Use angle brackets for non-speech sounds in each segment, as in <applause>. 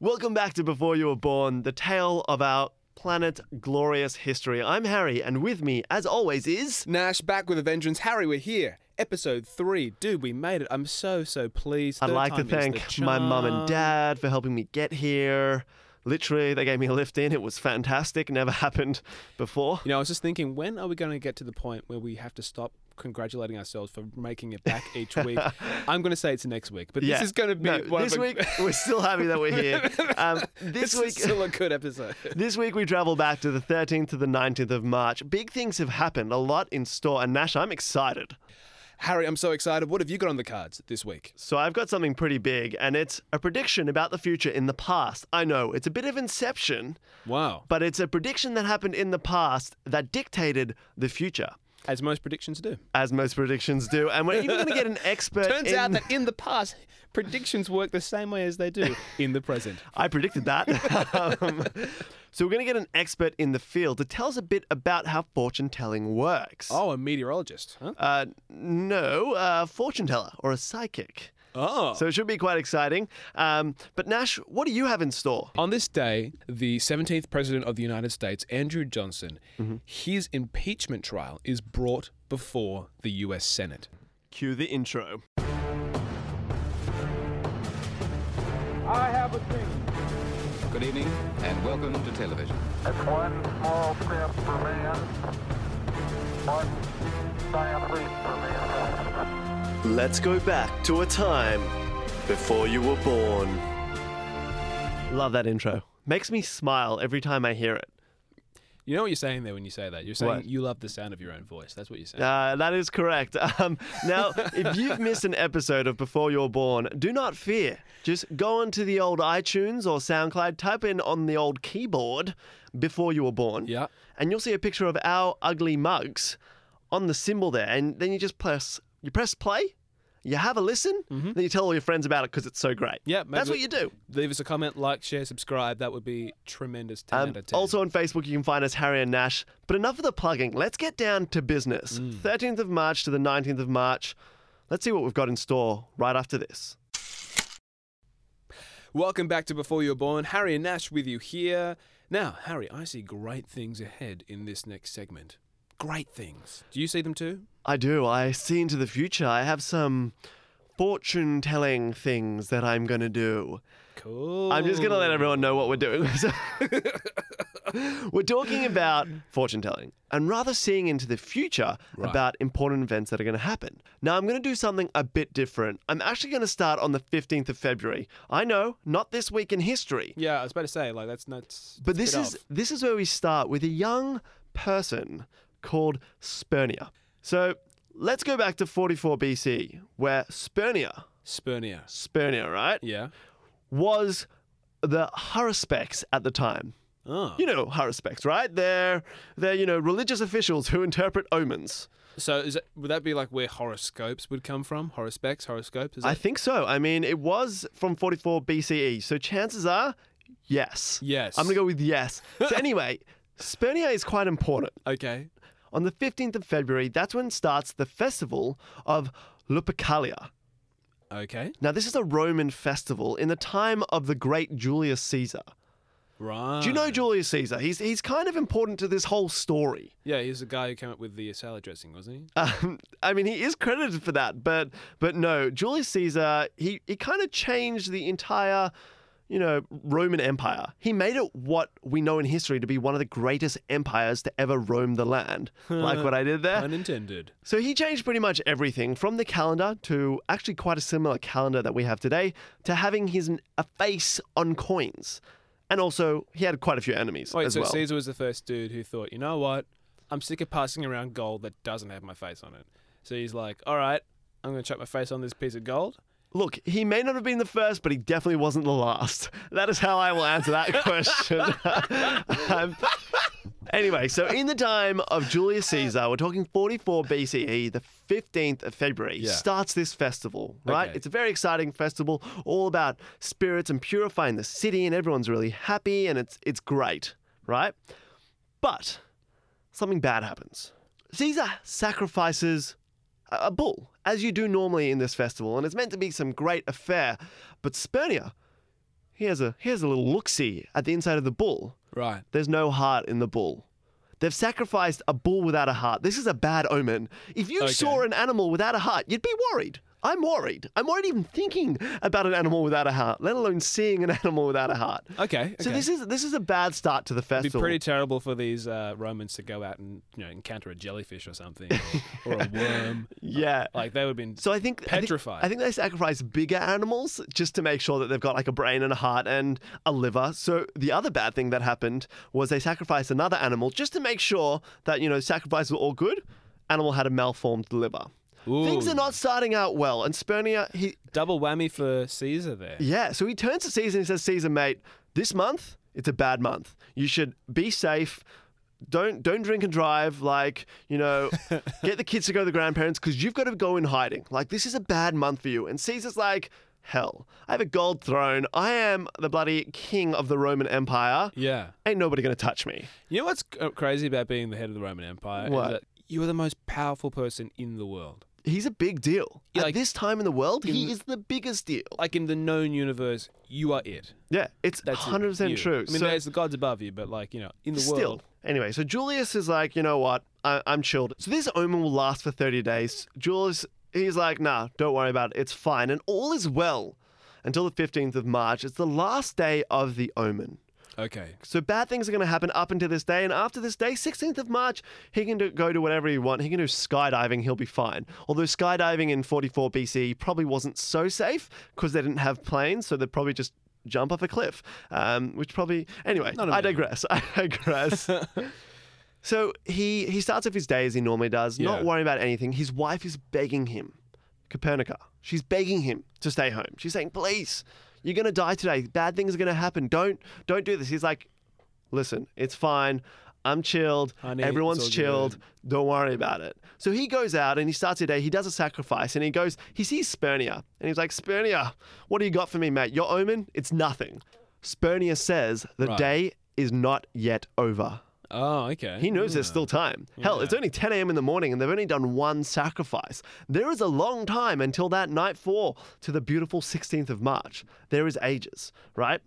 Welcome back to Before You Were Born, the tale of our planet glorious history. I'm Harry, and with me, as always, is. Nash back with a vengeance. Harry, we're here. Episode three. Dude, we made it. I'm so, so pleased. I'd Third like to time is the thank my mum and charm. dad for helping me get here. Literally, they gave me a lift in. It was fantastic. Never <laughs> happened before. You know, I was just thinking, when are we going to get to the point where we have to stop congratulating ourselves for making it back each week? <laughs> I'm going to say it's next week, but Yeah. this is going to be No, one this a- week, <laughs> we're still happy that we're here. Um, this This week, is still a good episode. This week we travel back to the 13th to the 19th of March. Big things have happened, a lot in store, and Nash, I'm excited. Harry, I'm so excited. What have you got on the cards this week? So I've got something pretty big, and it's a prediction about the future in the past. I know, it's a bit of inception, Wow. but it's a prediction that happened in the past that dictated the future, As most predictions do. as most predictions do. And we're even going to get an <laughs> expert Turns in... out that in the past, predictions work the same way as they do in the present. <laughs> I predicted that. <laughs> um, so we're going to get an expert in the field to tell us a bit about how fortune telling works. Oh, a meteorologist, huh? Uh, no, a fortune teller or a psychic. Oh. So it should be quite exciting. Um, but Nash, what do you have in store? On this day, the 17th President of the United States, Andrew Johnson, his impeachment trial is brought before the US Senate. Cue the intro. I have a dream. Good evening and welcome to television. It's one small step for man, one giant leap for mankind. Let's go back to a time before you were born. Love that intro. Makes me smile every time I hear it. You know what you're saying there when you say that? You're saying What? you love the sound of your own voice. That's what you're saying. Uh, that is correct. <laughs> Um, now, if you've missed an episode of Before You're Born, do not fear. Just go onto the old iTunes or SoundCloud, type in on the old keyboard Before You Were Born, Yeah. and you'll see a picture of our ugly mugs on the symbol there. And then you just press, you press play, you have a listen, then you tell all your friends about it because it's so great. Mm-hmm. Yeah, that's what you do. Leave us a comment, like, share, subscribe. That would be tremendous. 10 Um, out of 10. also on Facebook, you can find us Harry and Nash. But enough of the plugging. Let's get down to business. Mm. 13th of March to the 19th of March. Let's see what we've got in store right after this. Welcome back to Before You Were Born. Harry and Nash with you here. Now, Harry, I see great things ahead in this next segment. Great things. Do you see them too? I do. I see into the future. I have some fortune telling things that I'm going to do. Cool. I'm just going to let everyone know what we're doing. <laughs> We're talking about fortune telling and rather seeing into the future Right. about important events that are going to happen. Now, I'm going to do something a bit different. I'm actually going to start on the 15th of February. I know, not this week in history. Yeah, I was about to say, like, that's nuts. But this is this is where we start with a young person called Spernia. So let's go back to 44 BC, where Spernia, Spernia. Spernia, right, Yeah. was the Haruspex at the time. Oh. You know Haruspex, right? They're they're you know religious officials who interpret omens. So is it, would that be like where horoscopes would come from? Horospecs, horoscopes? Is I think so. I mean, it was from 44 BCE, so chances are, yes. Yes. I'm gonna go with yes. So <laughs> anyway, Spernia is quite important. Okay. On the 15th of February, that's when starts the festival of Lupercalia. Okay. Now, this is a Roman festival in the time of the great Julius Caesar. Right. Do you know Julius Caesar? He's, he's kind of important to this whole story. Yeah, he's the guy who came up with the salad dressing, wasn't he? Um, I mean, he is credited for that, but but no, Julius Caesar, he, he kind of changed the entire, you know, Roman Empire. He made it what we know in history to be one of the greatest empires to ever roam the land. <laughs> like what I did there. Unintended. So he changed pretty much everything from the calendar to actually quite a similar calendar that we have today to having his a face on coins. And also, he had quite a few enemies Wait, as so well. Caesar was the first dude who thought, you know what? I'm sick of passing around gold that doesn't have my face on it. So he's like, all right, I'm going to chuck my face on this piece of gold. Look, he may not have been the first, but he definitely wasn't the last. That is how I will answer that <laughs> question. um, anyway, so in the time of Julius Caesar, we're talking 44 BCE, the 15th of February, Yeah. starts this festival, right? Okay. It's a very exciting festival, all about spirits and purifying the city, and everyone's really happy, and it's, it's great, right? But something bad happens. Caesar sacrifices a a bull, as you do normally in this festival, and it's meant to be some great affair. But Spernia, here's a here's a little look see at the inside of the bull. Right. There's no heart in the bull. They've sacrificed a bull without a heart. This is a bad omen. If you Okay. saw an animal without a heart, you'd be worried. I'm worried. I'm worried even thinking about an animal without a heart, let alone seeing an <laughs> animal without a heart. Okay. So okay. this is this is a bad start to the festival. It'd be pretty terrible for these uh, Romans to go out and you know encounter a jellyfish or something, or, or a <laughs> worm. yeah. Like they would have been. So I think I think- Petrified. I think, they sacrifice bigger animals just to make sure that they've got like a brain and a heart and a liver. So the other bad thing that happened was they sacrificed another animal just to make sure that you know sacrifices were all good. Animal had a malformed liver. Things are not starting out well. And Spernia, he double whammy for Caesar there. yeah, so he turns to Caesar and he says, Caesar, mate, this month it's a bad month. You should be safe. Don't don't drink and drive. Like you know, <laughs> get the kids to go to the grandparents because you've got to go in hiding. Like this is a bad month for you. And Caesar's like, hell, I have a gold throne. I am the bloody king of the Roman Empire. Yeah. Ain't nobody gonna touch me. You know what's uh, crazy about being the head of the Roman Empire? What? you are the most powerful person in the world. He's a big deal. Yeah, At like- this time in the world, he is the biggest deal. Like in the known universe, you are it. Yeah, it's That's it, hundred percent true. I mean, So- there's the gods above you, but like you know, in the Still. world, Anyway, so Julius is like, you know what? I- I'm chilled. So this omen will last for 30 days. Julius, he's like, nah, don't worry about it. It's fine. And all is well until the 15th of March. It's the last day of the omen. Okay. So bad things are going to happen up until this day. And after this day, 16th of March, he can do, go do whatever he wants. He can do skydiving. He'll be fine. Although skydiving in 44 BC probably wasn't so safe because they didn't have planes. So they'd probably just jump off a cliff, um, which probably... Anyway, <laughs> I digress. I digress. <laughs> so he, he starts off his day as he normally does, not worrying about anything. His wife is begging him, Calpurnia. She's begging him to stay home. She's saying, please, you're going to die today. Bad things are going to happen. Don't don't do this. He's like, listen, it's fine. I'm chilled. Honey, Everyone's chilled. good." Don't worry about it. So he goes out and he starts a day. He does a sacrifice and he goes, he sees Spernia and he's like, Spernia, what do you got for me, mate? Your omen? It's nothing. Spernia says the Right. day is not yet over. Oh, okay. He knows there's still time. Hell, it's only 10 a.m. in the morning and they've only done one sacrifice. There is a long time until that nightfall to the beautiful 16th of March. There is ages, right?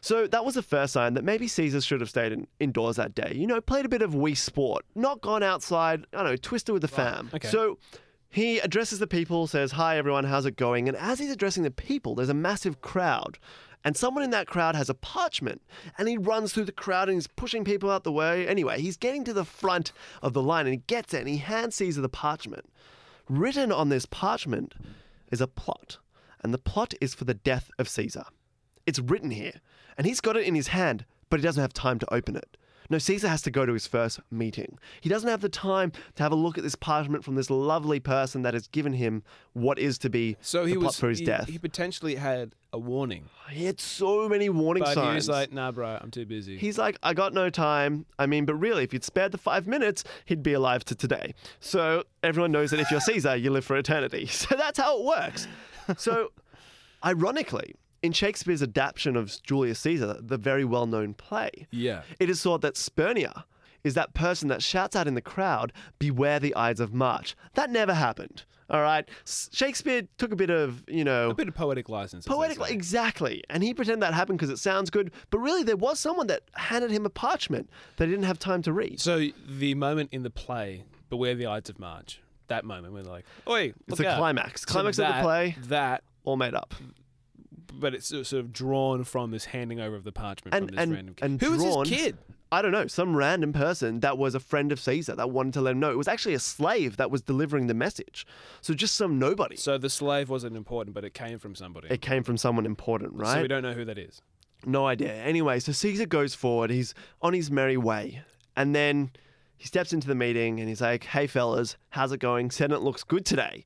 So that was the first sign that maybe Caesar should have stayed in, indoors that day. You know, played a bit of Wii Sport, not gone outside, I don't know, twisted with the fam. okay. So he addresses the people, says, Hi everyone, how's it going? And as he's addressing the people, there's a massive crowd. And someone in that crowd has a parchment. And he runs through the crowd and he's pushing people out the way. Anyway, he's getting to the front of the line and he gets it and he hands Caesar the parchment. Written on this parchment is a plot. And the plot is for the death of Caesar. It's written here. And he's got it in his hand, but he doesn't have time to open it. No, Caesar has to go to his first meeting. He doesn't have the time to have a look at this parchment from this lovely person that has given him what is to be So the he plot was for his he, death. he potentially had a warning, He had so many warning but signs. he was like, "Nah, bro, I'm too busy." He's like, I got no time. I mean, but really, if you'd spared the five minutes, he'd be alive to today. So everyone knows that if you're Caesar, you live for eternity. <laughs> So that's how it works. So, ironically, in Shakespeare's adaptation of Julius Caesar, the very well known play, yeah. it is thought that Spernia is that person that shouts out in the crowd, Beware the Ides of March. That never happened. All right. Shakespeare took a bit of, you know, A bit of poetic license. Poetic, exactly. And he pretended that happened because it sounds good, but really there was someone that handed him a parchment that he didn't have time to read. So the moment in the play, "Beware the Ides of March," that moment we're like, "Oi, It's the out." climax. So Climax of that- the play, That, all made up. But it's sort of drawn from this handing over of the parchment And- from this and- random kid. and Who was drawn- this kid? I don't know, some random person that was a friend of Caesar that wanted to let him know. It was actually a slave that was delivering the message. So just some nobody. So the slave wasn't important, but it came from somebody. It came from someone important, right? So we don't know who that is. No idea. Anyway, so Caesar goes forward. He's on his merry way. And then he steps into the meeting and he's like, hey, fellas, how's it going? Senate looks good today.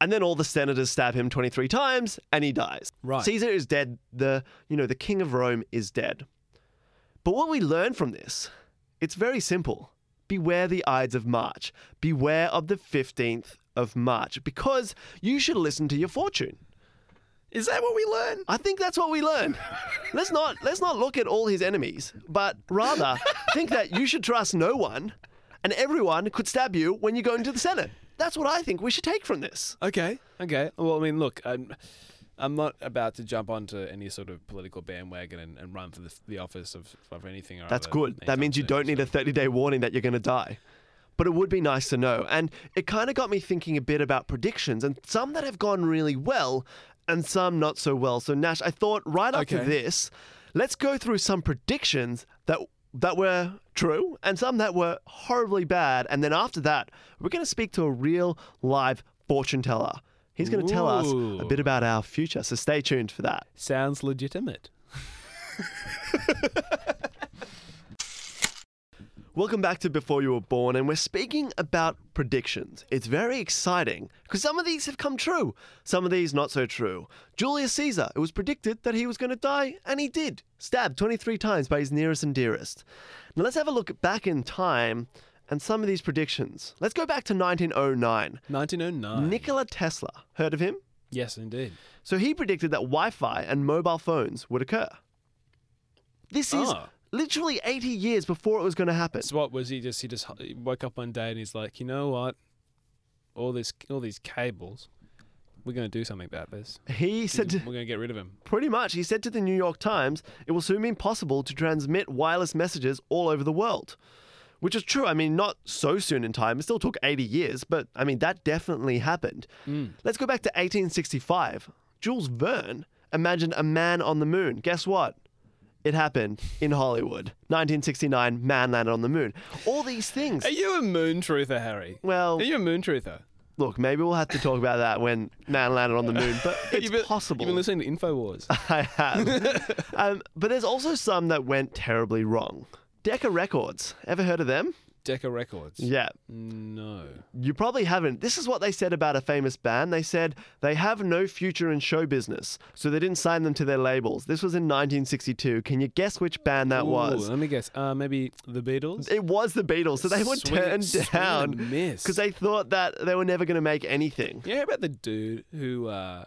And then all the senators stab him 23 times and he dies. Right. Caesar is dead. The, you know, the king of Rome is dead. But what we learn from this, it's very simple. Beware the Ides of March. Beware of the 15th of March because you should listen to your fortune. Is that what we learn? I think that's what we learn. let's not let's not look at all his enemies, but rather think that you should trust no one, and everyone could stab you when you go into the Senate. That's what I think we should take from this. Okay. Okay. Well, I mean, look, um, I'm not about to jump onto any sort of political bandwagon and, and run for the, the office of, of anything. Or That's good. That means you don't need a 30 day warning that you're going to die. But it would be nice to know. And it kind of got me thinking a bit about predictions and some that have gone really well and some not so well. So, Nash, I thought right after Okay. this, let's go through some predictions that. That were true and some that were horribly bad. And then after that, we're going to speak to a real live fortune teller. He's going to tell us a bit about our future. So stay tuned for that. Sounds legitimate. <laughs> Welcome back to Before You Were Born, and we're speaking about predictions. It's very exciting because some of these have come true, some of these not so true. Julius Caesar, it was predicted that he was going to die, and he did. Stabbed 23 times by his nearest and dearest. Now let's have a look back in time and some of these predictions. Let's go back to 1909. 1909. Nikola Tesla, heard of him? Yes, indeed. So he predicted that Wi Fi and mobile phones would occur. This is Oh. Literally 80 years before it was going to happen. So what was he just? He just woke up one day and he's like, you know what? All this, all these cables. We're going to do something about this. He said We're going to get rid of him. Pretty much. He said to the New York Times, it will soon be impossible to transmit wireless messages all over the world. Which is true. I mean, not so soon in time. It still took 80 years, but I mean, that definitely happened. Mm. Let's go back to 1865. Jules Verne imagined a man on the moon. Guess what? It happened in Hollywood. 1969, man landed on the moon. All these things. Are you a moon truther, Harry? Well, Are you a moon truther? look, maybe we'll have to talk about that when man landed on the moon, but <laughs> it's been- possible. You've been listening to Infowars. <laughs> I have. <laughs> um, but there's also some that went terribly wrong. Decca Records. Ever heard of them? Decca Records. Yeah. No. You probably haven't. This is what they said about a famous band. They said they have no future in show business, so they didn't sign them to their labels. This was in 1962. Can you guess which band that Ooh, was? Let me guess. Uh, maybe the Beatles. It was the Beatles, so they were Swing- turned swing down because they thought that they were never going to make anything. Yeah, about the dude who, uh,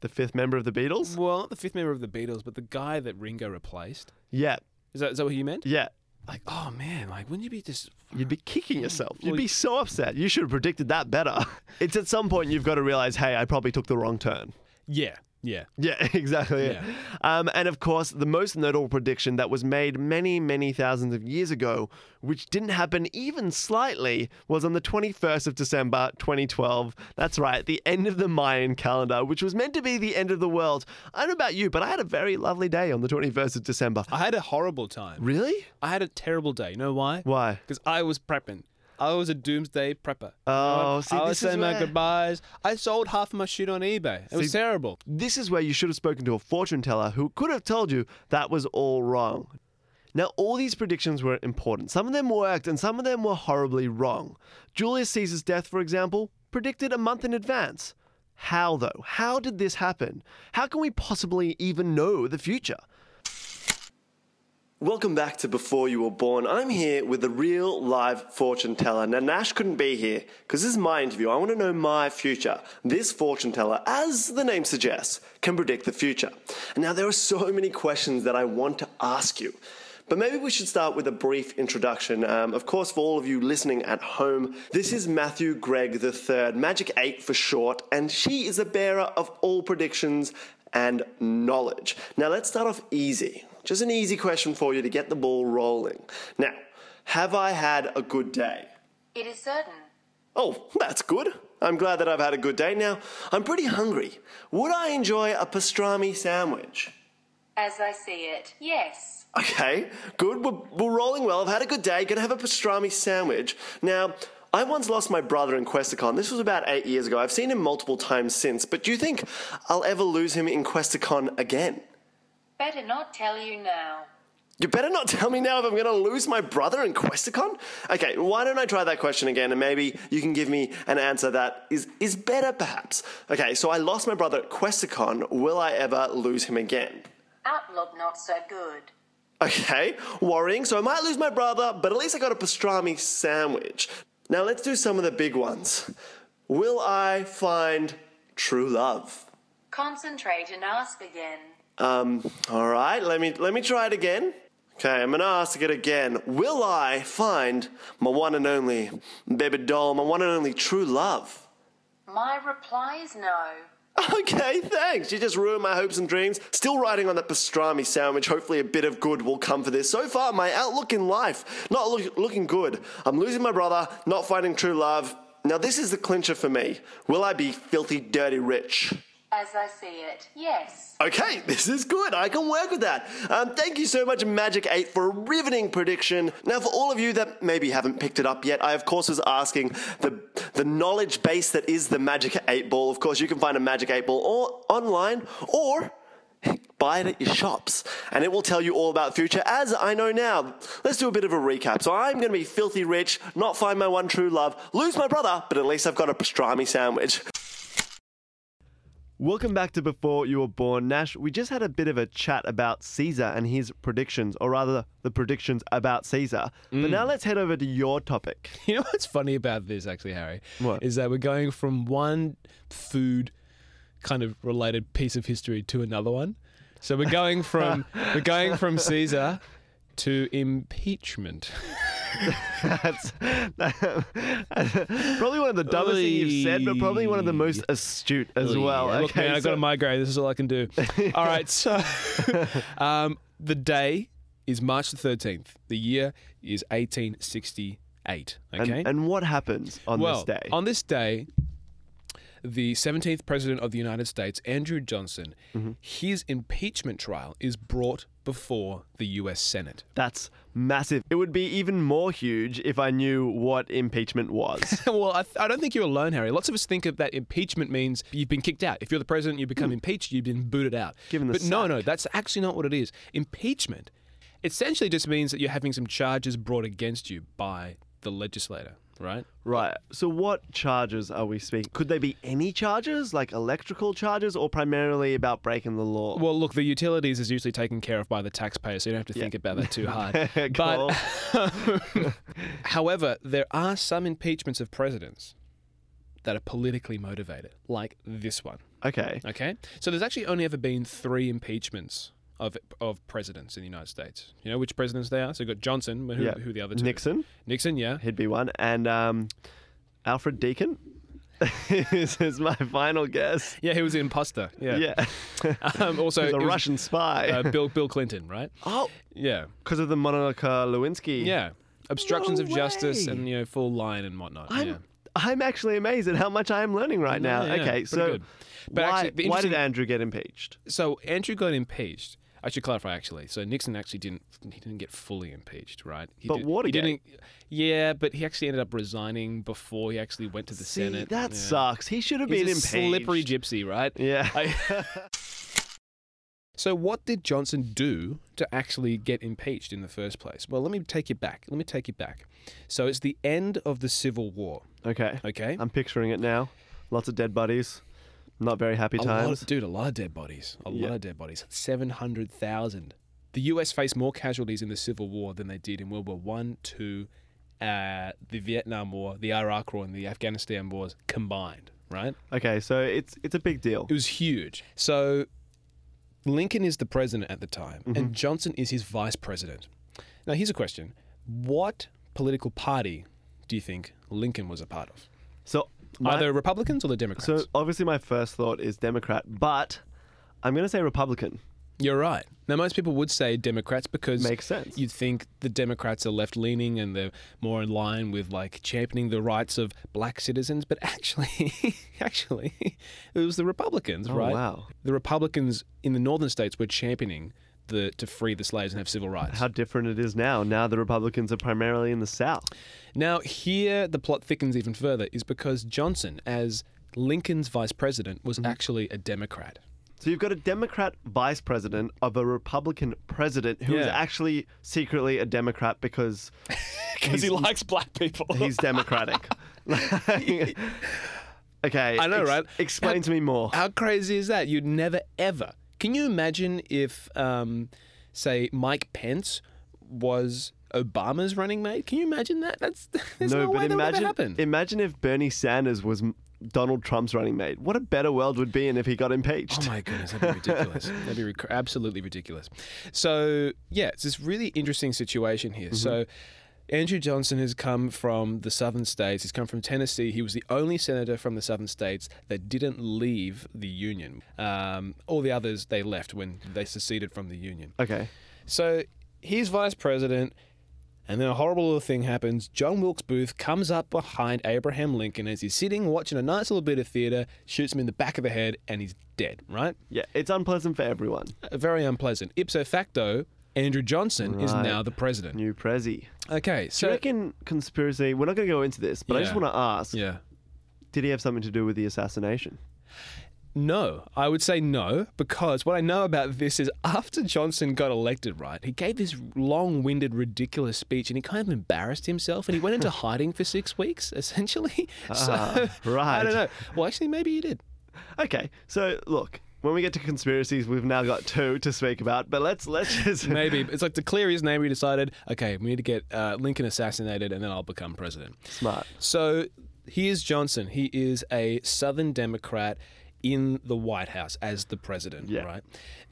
The fifth member of the Beatles? well, not the fifth member of the Beatles, but the guy that Ringo replaced. Yeah, Is that, is that what you meant? yeah. Like, oh man, like, wouldn't you be just? You'd be kicking yourself. You'd be so upset. You should have predicted that better. <laughs> It's at some point you've got to realize, hey, I probably took the wrong turn. Yeah, yeah. Yeah, <laughs> exactly. Yeah. Um, and of course, the most notable prediction that was made many, many thousands of years ago, which didn't happen even slightly, was on the 21st of December 2012. That's right, the end of the Mayan calendar, which was meant to be the end of the world. I don't know about you, but I had a very lovely day on the 21st of December. I had a horrible time. Really? I had a terrible day. You know why? Why? Because I was prepping. I was a doomsday prepper. Oh, see, I was this is saying my goodbyes. I sold half of my shit on eBay. It was See- terrible. This is where you should have spoken to a fortune teller who could have told you that was all wrong. Now, all these predictions were important. Some of them worked and some of them were horribly wrong. Julius Caesar's death, for example, predicted a month in advance. How, though? How did this happen? How can we possibly even know the future? Welcome back to Before You Were Born. I'm here with a real live fortune teller. Now, Nash couldn't be here because this is my interview. I want to know my future. This fortune teller, as the name suggests, can predict the future. Now, there are so many questions that I want to ask you. But maybe we should start with a brief introduction. Um, of course, for all of you listening at home, this is Matthew Gregg III, Magic 8 for short, and she is a bearer of all predictions and knowledge. Now, let's start off easy. Just an easy question for you to get the ball rolling. Now, have I had a good day? It is certain. Oh, that's good. I'm glad that I've had a good day. Now, I'm pretty hungry. Would I enjoy a pastrami sandwich? As I see it, yes. Okay, good. We're, we're rolling well. I've had a good day. Gonna have a pastrami sandwich. Now, I once lost my brother in Questacon. This was about eight years ago. I've seen him multiple times since, but do you think I'll ever lose him in Questacon again? Better not tell you now. You better not tell me now if I'm gonna lose my brother in Questacon. Okay, why don't I try that question again and maybe you can give me an answer that is, is better perhaps. Okay, so I lost my brother at Questacon. Will I ever lose him again? Outlook not so good. Okay, worrying. So I might lose my brother, but at least I got a pastrami sandwich. Now let's do some of the big ones. Will I find true love? Concentrate and ask again. Um, all right, let me let me try it again. Okay, I'm gonna ask it again. Will I find my one and only baby doll, my one and only true love? My reply is no. Okay, thanks. You just ruined my hopes and dreams. Still riding on that pastrami sandwich. Hopefully, a bit of good will come for this. So far, my outlook in life not look, looking good. I'm losing my brother, not finding true love. Now, this is the clincher for me. Will I be filthy, dirty rich? As I see it, yes. Okay, <laughs> this is good. I can work with that. Um, thank you so much, Magic 8, for a riveting prediction. Now, for all of you that maybe haven't picked it up yet, I, of course, was asking the, the knowledge base that is the Magic 8 ball. Of course, you can find a Magic 8 ball or online or <laughs> buy it at your shops and it will tell you all about future as I know now. Let's do a bit of a recap. So I'm going to be filthy rich, not find my one true love, lose my brother, but at least I've got a pastrami sandwich. <laughs> Welcome back to Before You Were Born, Nash. We just had a bit of a chat about Caesar and his predictions, or rather, the predictions about Caesar. But mm. now let's head over to your topic. <laughs> You know what's funny about this, actually, Harry? What? Is that we're going from one food kind of related piece of history to another one. So we're going from <laughs> we're going from Caesar to impeachment. <laughs> That's probably one of the dumbest things you've said, but probably one of the most astute as well. Look, okay, man, I've got a migraine. This is all I can do. <laughs> all right, so <laughs> um, the day is March the 13th. The year is 1868. Okay. and, and what happens on well, this day? on this day, the 17th President of the United States, Andrew Johnson, Mm-hmm. his impeachment trial is brought before the U.S. Senate. That's massive. It would be even more huge if I knew what impeachment was. <laughs> well, I, I don't think you're alone, Harry. Lots of us think of that impeachment means you've been kicked out. If you're the president, you become hmm. impeached, you've been booted out. Given the but no, sack. no, that's actually not what it is. Impeachment essentially just means that you're having some charges brought against you by the legislator, right? right. So, what charges are we speaking? Could they be any charges, like electrical charges, or primarily about breaking the law? Well, look, the utilities is usually taken care of by the taxpayer, so you don't have to think about that too hard. <laughs> But, <laughs> however, there are some impeachments of presidents that are politically motivated, like this one. okay. Okay, so there's actually only ever been three impeachments of of presidents in the United States. You know which presidents they are? So you've got Johnson. Who, Yeah. who are the other two? Nixon, Nixon, yeah. he'd be one, and um, Alfred Deakin. <laughs> this is my final guess. Yeah, he was an imposter. Yeah. Yeah. <laughs> Um, also, a was, Russian spy. uh, Bill Bill Clinton, right? <laughs> oh, Yeah. because of the Monica Lewinsky. Yeah. Obstructions No of justice and you know full line and whatnot. I'm, yeah. I'm actually amazed at how much I am learning right now. Yeah, okay, so why, actually, why did Andrew get impeached? So Andrew got impeached. I should clarify actually. So Nixon actually didn't he didn't get fully impeached, right? He But did, Watergate- He didn't, yeah, but he actually ended up resigning before he actually went to the See, Senate. that Yeah. sucks. He should have He's been a impeached. slippery gypsy, right? Yeah. I- <laughs> <laughs> so what did Johnson do to actually get impeached in the first place? Well, let me take you back. Let me take you back. So it's the end of the Civil War. okay. Okay. I'm picturing it now. Lots of dead bodies. Not very happy A times. dude, a lot of dead bodies. A Yeah. lot of dead bodies. 700,000. The US faced more casualties in the Civil War than they did in World War One, Two, uh, the Vietnam War, the Iraq War, and the Afghanistan wars combined, right? Okay, so it's it's a big deal. It was huge. So Lincoln is the president at the time, Mm-hmm. and Johnson is his vice president. Now, here's a question What political party do you think Lincoln was a part of? So my, Either Republicans or the Democrats? so obviously my first thought is Democrat, but I'm going to say Republican. You're right. Now, most people would say Democrats because Makes sense. You'd think the Democrats are left leaning and they're more in line with like championing the rights of black citizens, but <laughs> actually, actually, it was the Republicans, Oh, right? wow. The Republicans in the northern states were championing the to free the slaves and have civil rights. How different it is now. Now the Republicans are primarily in the South. Now, here the plot thickens even further is because Johnson, as Lincoln's vice president, was Mm-hmm. actually a Democrat. So you've got a Democrat vice president of a Republican president who is Yeah. actually secretly a Democrat because <laughs> Because he likes black people. he's Democratic. <laughs> <laughs> okay. I know, ex- right? Explain How- to me more. How crazy is that? You'd never ever. Can you imagine if, um, say, Mike Pence was Obama's running mate? Can you imagine that? That's <laughs> there's no, way that would ever happen. imagine imagine if Bernie Sanders was Donald Trump's running mate. What a better world would be in if he got impeached. Oh my goodness, that'd be <laughs> ridiculous. that'd be rec- absolutely ridiculous. So yeah, it's this really interesting situation here. So Andrew Johnson has come from the southern states. He's come from Tennessee. He was the only senator from the southern states that didn't leave the Union. Um, all the others, they left when they seceded from the Union. Okay. So he's vice president, and then a horrible little thing happens. John Wilkes Booth comes up behind Abraham Lincoln as he's sitting watching a nice little bit of theater, shoots him in the back of the head, and he's dead, right? Yeah, it's unpleasant for everyone. Uh, Very unpleasant. Ipso facto, Andrew Johnson is now the president. New Prezi. Okay, Do you so. reckon conspiracy? We're not going to go into this, but I just want to ask: Yeah. Did he have something to do with the assassination? No, I would say no, because what I know about this is after Johnson got elected, right, he gave this long winded, ridiculous speech and he kind of embarrassed himself and he went into <laughs> hiding for six weeks, essentially. <laughs> so, Ah, right. <laughs> I don't know. Well, actually, maybe he did. Okay, so look, when we get to conspiracies, we've now got two to speak about, but let's let's just <laughs> Maybe. It's like to clear his name, We decided, okay, we need to get uh, Lincoln assassinated and then I'll become president. smart. So here's Johnson. He is a Southern Democrat in the White House as the president, Yeah. right?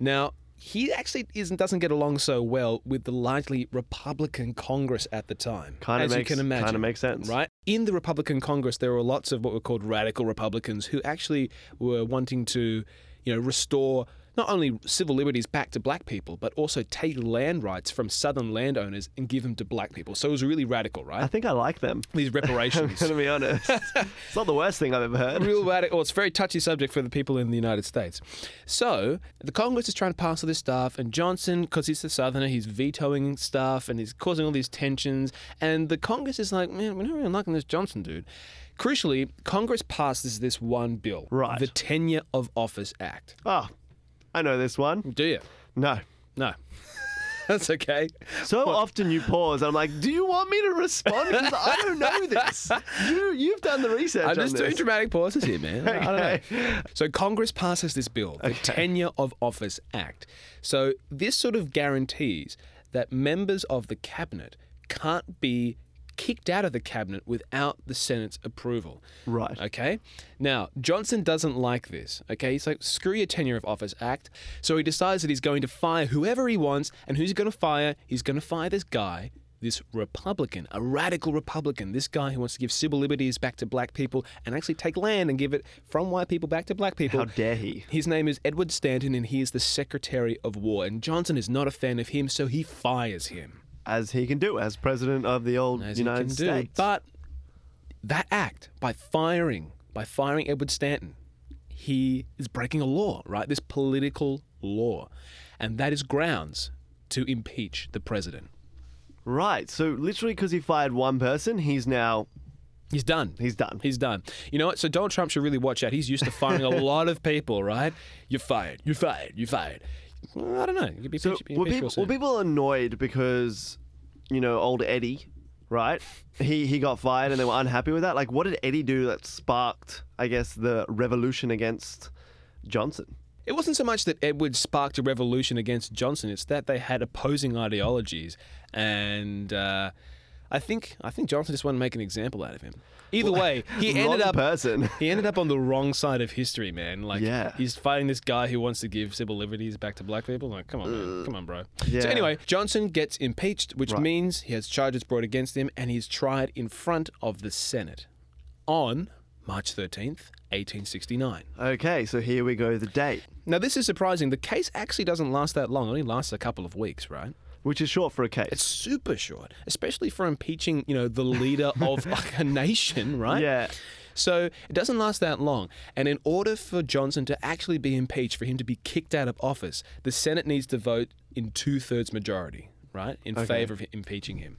Now, he actually isn't doesn't get along so well with the largely Republican Congress at the time. Kinda as you makes- can imagine. kinda makes sense. Right? In the Republican Congress there were lots of what were called radical Republicans who actually were wanting to, you know, restore not only civil liberties back to black people, but also take land rights from southern landowners and give them to black people. So it was really radical, right? I think I like them. These I'm <laughs> reparations. going to be honest. <laughs> it's not the worst thing I've ever heard. real radical. Well, it's a very touchy subject for the people in the United States. So the Congress is trying to pass all this stuff, and Johnson, because he's a Southerner, he's vetoing stuff, and he's causing all these tensions. And the Congress is like, man, we're not really liking this Johnson dude. Crucially, Congress passes this one bill, Right. the Tenure of Office Act. Oh, I know this one. Do you? No. No. <laughs> That's okay. So often you pause. I'm like, do you want me to respond? Because I don't know this. <laughs> You, you've done the research I'm on just doing this. dramatic pauses here, man. I don't know. <laughs> So Congress passes this bill, the Tenure of Office Act. So this sort of guarantees that members of the cabinet can't be kicked out of the cabinet without the Senate's approval. Right. Okay. Now, Johnson doesn't like this. Okay. He's like, screw your tenure of office act. So he decides that he's going to fire whoever he wants. And who's he going to fire? He's going to fire this guy, this Republican, a radical Republican, this guy who wants to give civil liberties back to black people and actually take land and give it from white people back to black people. How dare he? His name is Edward Stanton, and he is the Secretary of War. And Johnson is not a fan of him, so he fires him. As he can do as president of the old as United States. do. But that act, by firing, by firing Edward Stanton, he is breaking a law, right? This political law. And that is grounds to impeach the president. right. So literally because he fired one person, he's now He's done. he's done. He's done. You know what? So Donald Trump should really watch out. He's used to firing a <laughs> lot of people, right? You're fired. You're fired. You're fired. I don't know. You could be So be were people, were people annoyed because, you know, old Eddie, right? He he got fired and they were unhappy with that. Like, what did Eddie do that sparked, I guess, the revolution against Johnson? It wasn't so much that Edwards sparked a revolution against Johnson; it's that they had opposing ideologies, and uh, I think I think Johnson just wanted to make an example out of him. Either way, he ended up person. <laughs> he ended up on the wrong side of history, man. Like, Yeah. he's fighting this guy who wants to give civil liberties back to black people. Like, come on, man. come on, bro. Yeah. So anyway, Johnson gets impeached, which means he has charges brought against him, and he's tried in front of the Senate on March thirteenth, eighteen sixty nine. Okay, so here we go. The date, Now, this is surprising. The case actually doesn't last that long. It only lasts a couple of weeks, right? Which is short for a case. It's super short, especially for impeaching, you know, the leader <laughs> of like a nation, right? Yeah. So it doesn't last that long. And in order for Johnson to actually be impeached, for him to be kicked out of office, the Senate needs to vote in two thirds majority, right, in favor of impeaching him.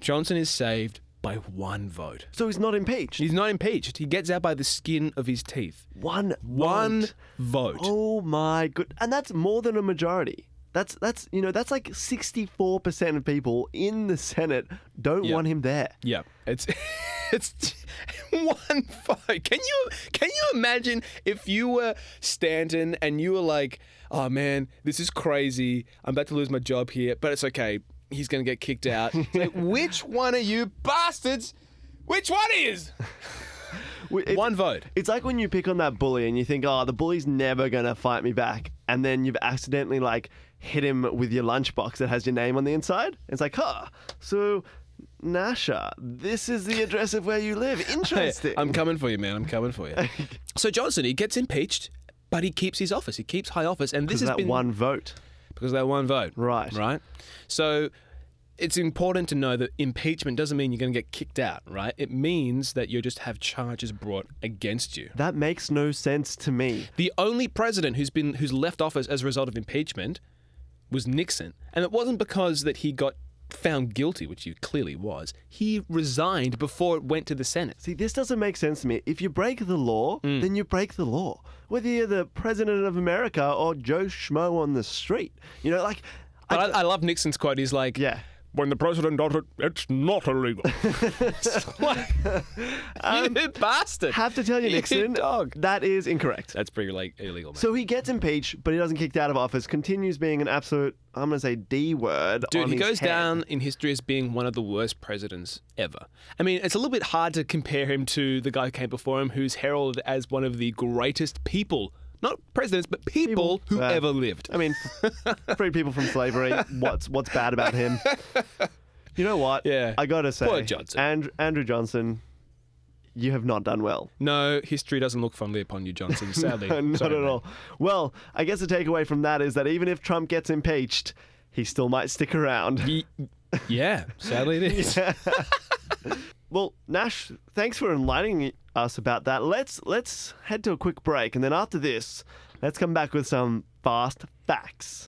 Johnson is saved by one vote. So he's not impeached. He's not impeached. He gets out by the skin of his teeth. one One vote. vote. Oh my good, and that's more than a majority. That's that's you know that's like sixty four percent of people in the Senate don't Yeah. want him there. Yeah, it's <laughs> it's <laughs> one vote. Can you can you imagine if you were Stanton and you were like, "Oh man, this is crazy. I'm about to lose my job here, but it's okay. He's gonna get kicked out." Like, <laughs> which one of you bastards? Which one is? One vote. It's like when you pick on that bully and you think, oh, the bully's never gonna fight me back, and then you've accidentally like hit him with your lunchbox that has your name on the inside. It's like, huh. So Nasha, this is the address of where you live. Interesting. I'm coming for you, man. I'm coming for you. <laughs> so Johnson, he gets impeached, but he keeps his office. He keeps high office, and this Because has that been one vote. because of that one vote. Right. Right. So it's important to know that impeachment doesn't mean you're going to get kicked out, right? It means that you just have charges brought against you. That makes no sense to me. The only president who's been who's left office as a result of impeachment was Nixon, and it wasn't because that he got found guilty, which he clearly was. He resigned before it went to the Senate. See, this doesn't make sense to me. If you break the law, Mm. then you break the law. Whether you're the president of America or Joe Schmo on the street. You know, like. But I, I love Nixon's quote. He's like, yeah. When the president does it, it's not illegal. <laughs> <laughs> It's like, um, you bastard. Have to tell you, You Nixon, dog. that is incorrect. That's pretty like illegal, man. So he gets impeached, but he doesn't kicked out of office. Continues being an absolute, I'm going to say D word. Dude, on he his goes head. down in history as being one of the worst presidents ever. I mean, it's a little bit hard to compare him to the guy who came before him, who's heralded as one of the greatest people, not presidents, but people, who Uh, ever lived. I mean, <laughs> free people from slavery. What's what's bad about him? You know what? Yeah. I gotta say, Poor Johnson. Andrew, Andrew Johnson, you have not done well. No, history doesn't look fondly upon you, Johnson. <laughs> Sadly, not Sorry, at man. all. Well, I guess the takeaway from that is that even if Trump gets impeached, he still might stick around. Ye- yeah, sadly it <laughs> is. Well, Nash, thanks for enlightening us about that. Let's let's head to a quick break, and then after this, let's come back with some fast facts.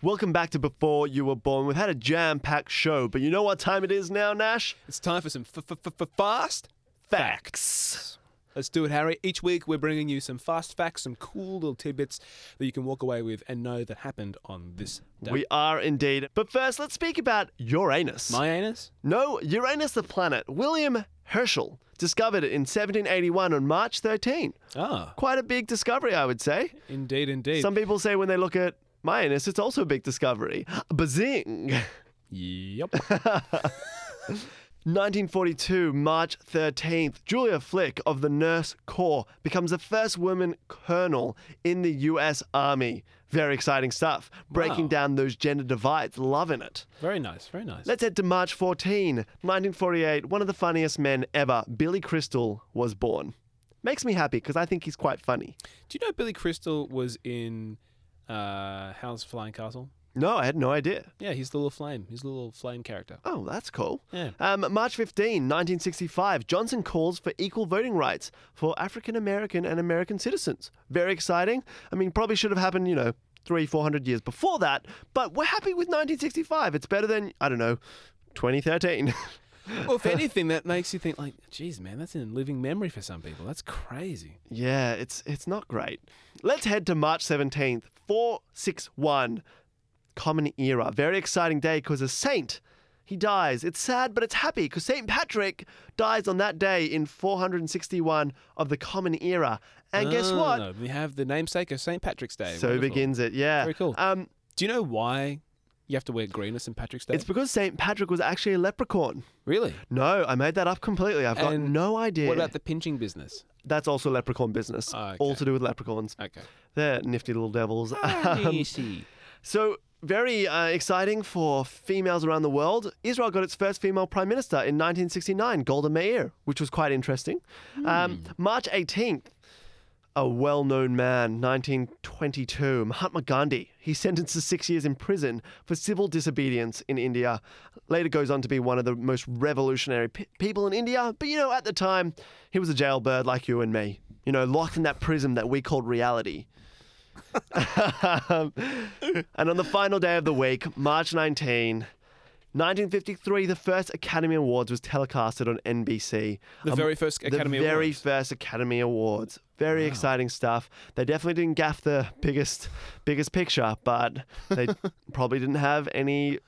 Welcome back to Before You Were Born. We've had a jam-packed show, but you know what time it is now, Nash? It's time for some f- f- f- fast facts. Let's do it, Harry. Each week we're bringing you some fast facts, some cool little tidbits that you can walk away with and know that happened on this day. We are indeed. But first, let's speak about Uranus. My anus? No, Uranus the planet. William Herschel discovered it in 1781 on March 13. Ah, Quite a big discovery, I would say. indeed, indeed. Some people say when they look at my anus, it's also a big discovery. Bazing! Yep. <laughs> 1942, March 13th, Julia Flick of the Nurse Corps becomes the first woman colonel in the US Army. Very exciting stuff. Breaking Wow. down those gender divides. Loving it. very nice, very nice. Let's head to March 14, 1948. One of the funniest men ever, Billy Crystal, was born. Makes me happy because I think he's quite funny. Do you know Billy Crystal was in uh, Howl's Flying Castle? No, I had no idea. Yeah, he's the little flame. He's the little flame character. Oh, that's cool. Yeah. Um, March 15, 1965, Johnson calls for equal voting rights for African American and American citizens. Very exciting. I mean, probably should have happened, you know, three, four hundred years before that, but we're happy with 1965. It's better than, I don't know, 2013. <laughs> Well, if <laughs> anything, that makes you think like, geez, man, that's in living memory for some people. That's crazy. yeah, it's it's not great. Let's head to March 17th, 461, Common Era. Very exciting day because a saint. He dies. It's sad, but it's happy because St. Patrick dies on that day in 461 of the Common Era. And guess what? We have the namesake of St. Patrick's Day. So Wonderful. begins it, yeah. Very cool. Um, Do you know why you have to wear green on St. Patrick's Day? it's because St. Patrick was actually a leprechaun. really? No, I made that up completely. I've got And no idea. What about the pinching business? That's also leprechaun business. Oh, All to do with leprechauns. Okay. They're nifty little devils. Ah, <laughs> Um, see. So, very uh, exciting for females around the world. Israel got its first female prime minister in 1969, Golda Meir, which was quite interesting. Um, March 18th, a well known man, 1922, Mahatma Gandhi. He's sentenced to six years in prison for civil disobedience in India. Later goes on to be one of the most revolutionary pe- people in India. But you know, at the time, he was a jailbird like you and me, you know, locked in that prison that we called reality. Um, and on the final day of the week, March 19, 1953, the first Academy Awards was telecasted on NBC. The very first Academy the very Awards. first Academy Awards. Very exciting stuff. They definitely didn't gaff the biggest biggest picture, but they <laughs> probably didn't have any.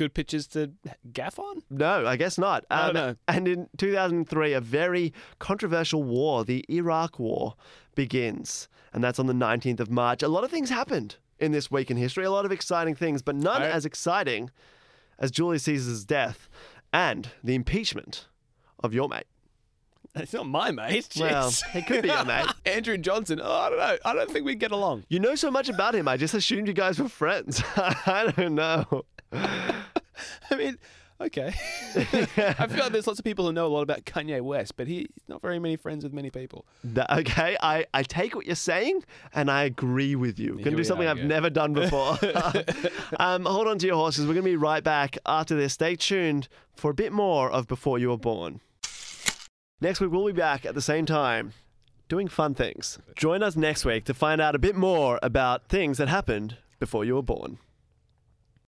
Good pitches to gaff on? No, I guess not. Um, know. And in 2003, a very controversial war, the Iraq War, begins, and that's on the 19th of March. A lot of things happened in this week in history. A lot of exciting things, but none I- as exciting as Julius Caesar's death and the impeachment of your mate. It's not my mate. Well, Jeez. it could be your mate. <laughs> Andrew Johnson. Oh, I don't know. I don't think we'd get along. You know so much about him. I just assumed you guys were friends. <laughs> I don't know. <laughs> I mean, Okay. <laughs> I feel like there's lots of people who know a lot about Kanye West, but he's not very many friends with many people. That- okay, I, I take what you're saying and I agree with you. Gonna do something are, I've yeah. never done <laughs> before. um, hold on to your horses. We're going to be right back after this. Stay tuned for a bit more of Before You Were Born. Next week, we'll be back at the same time doing fun things. Join us next week to find out a bit more about things that happened before you were born.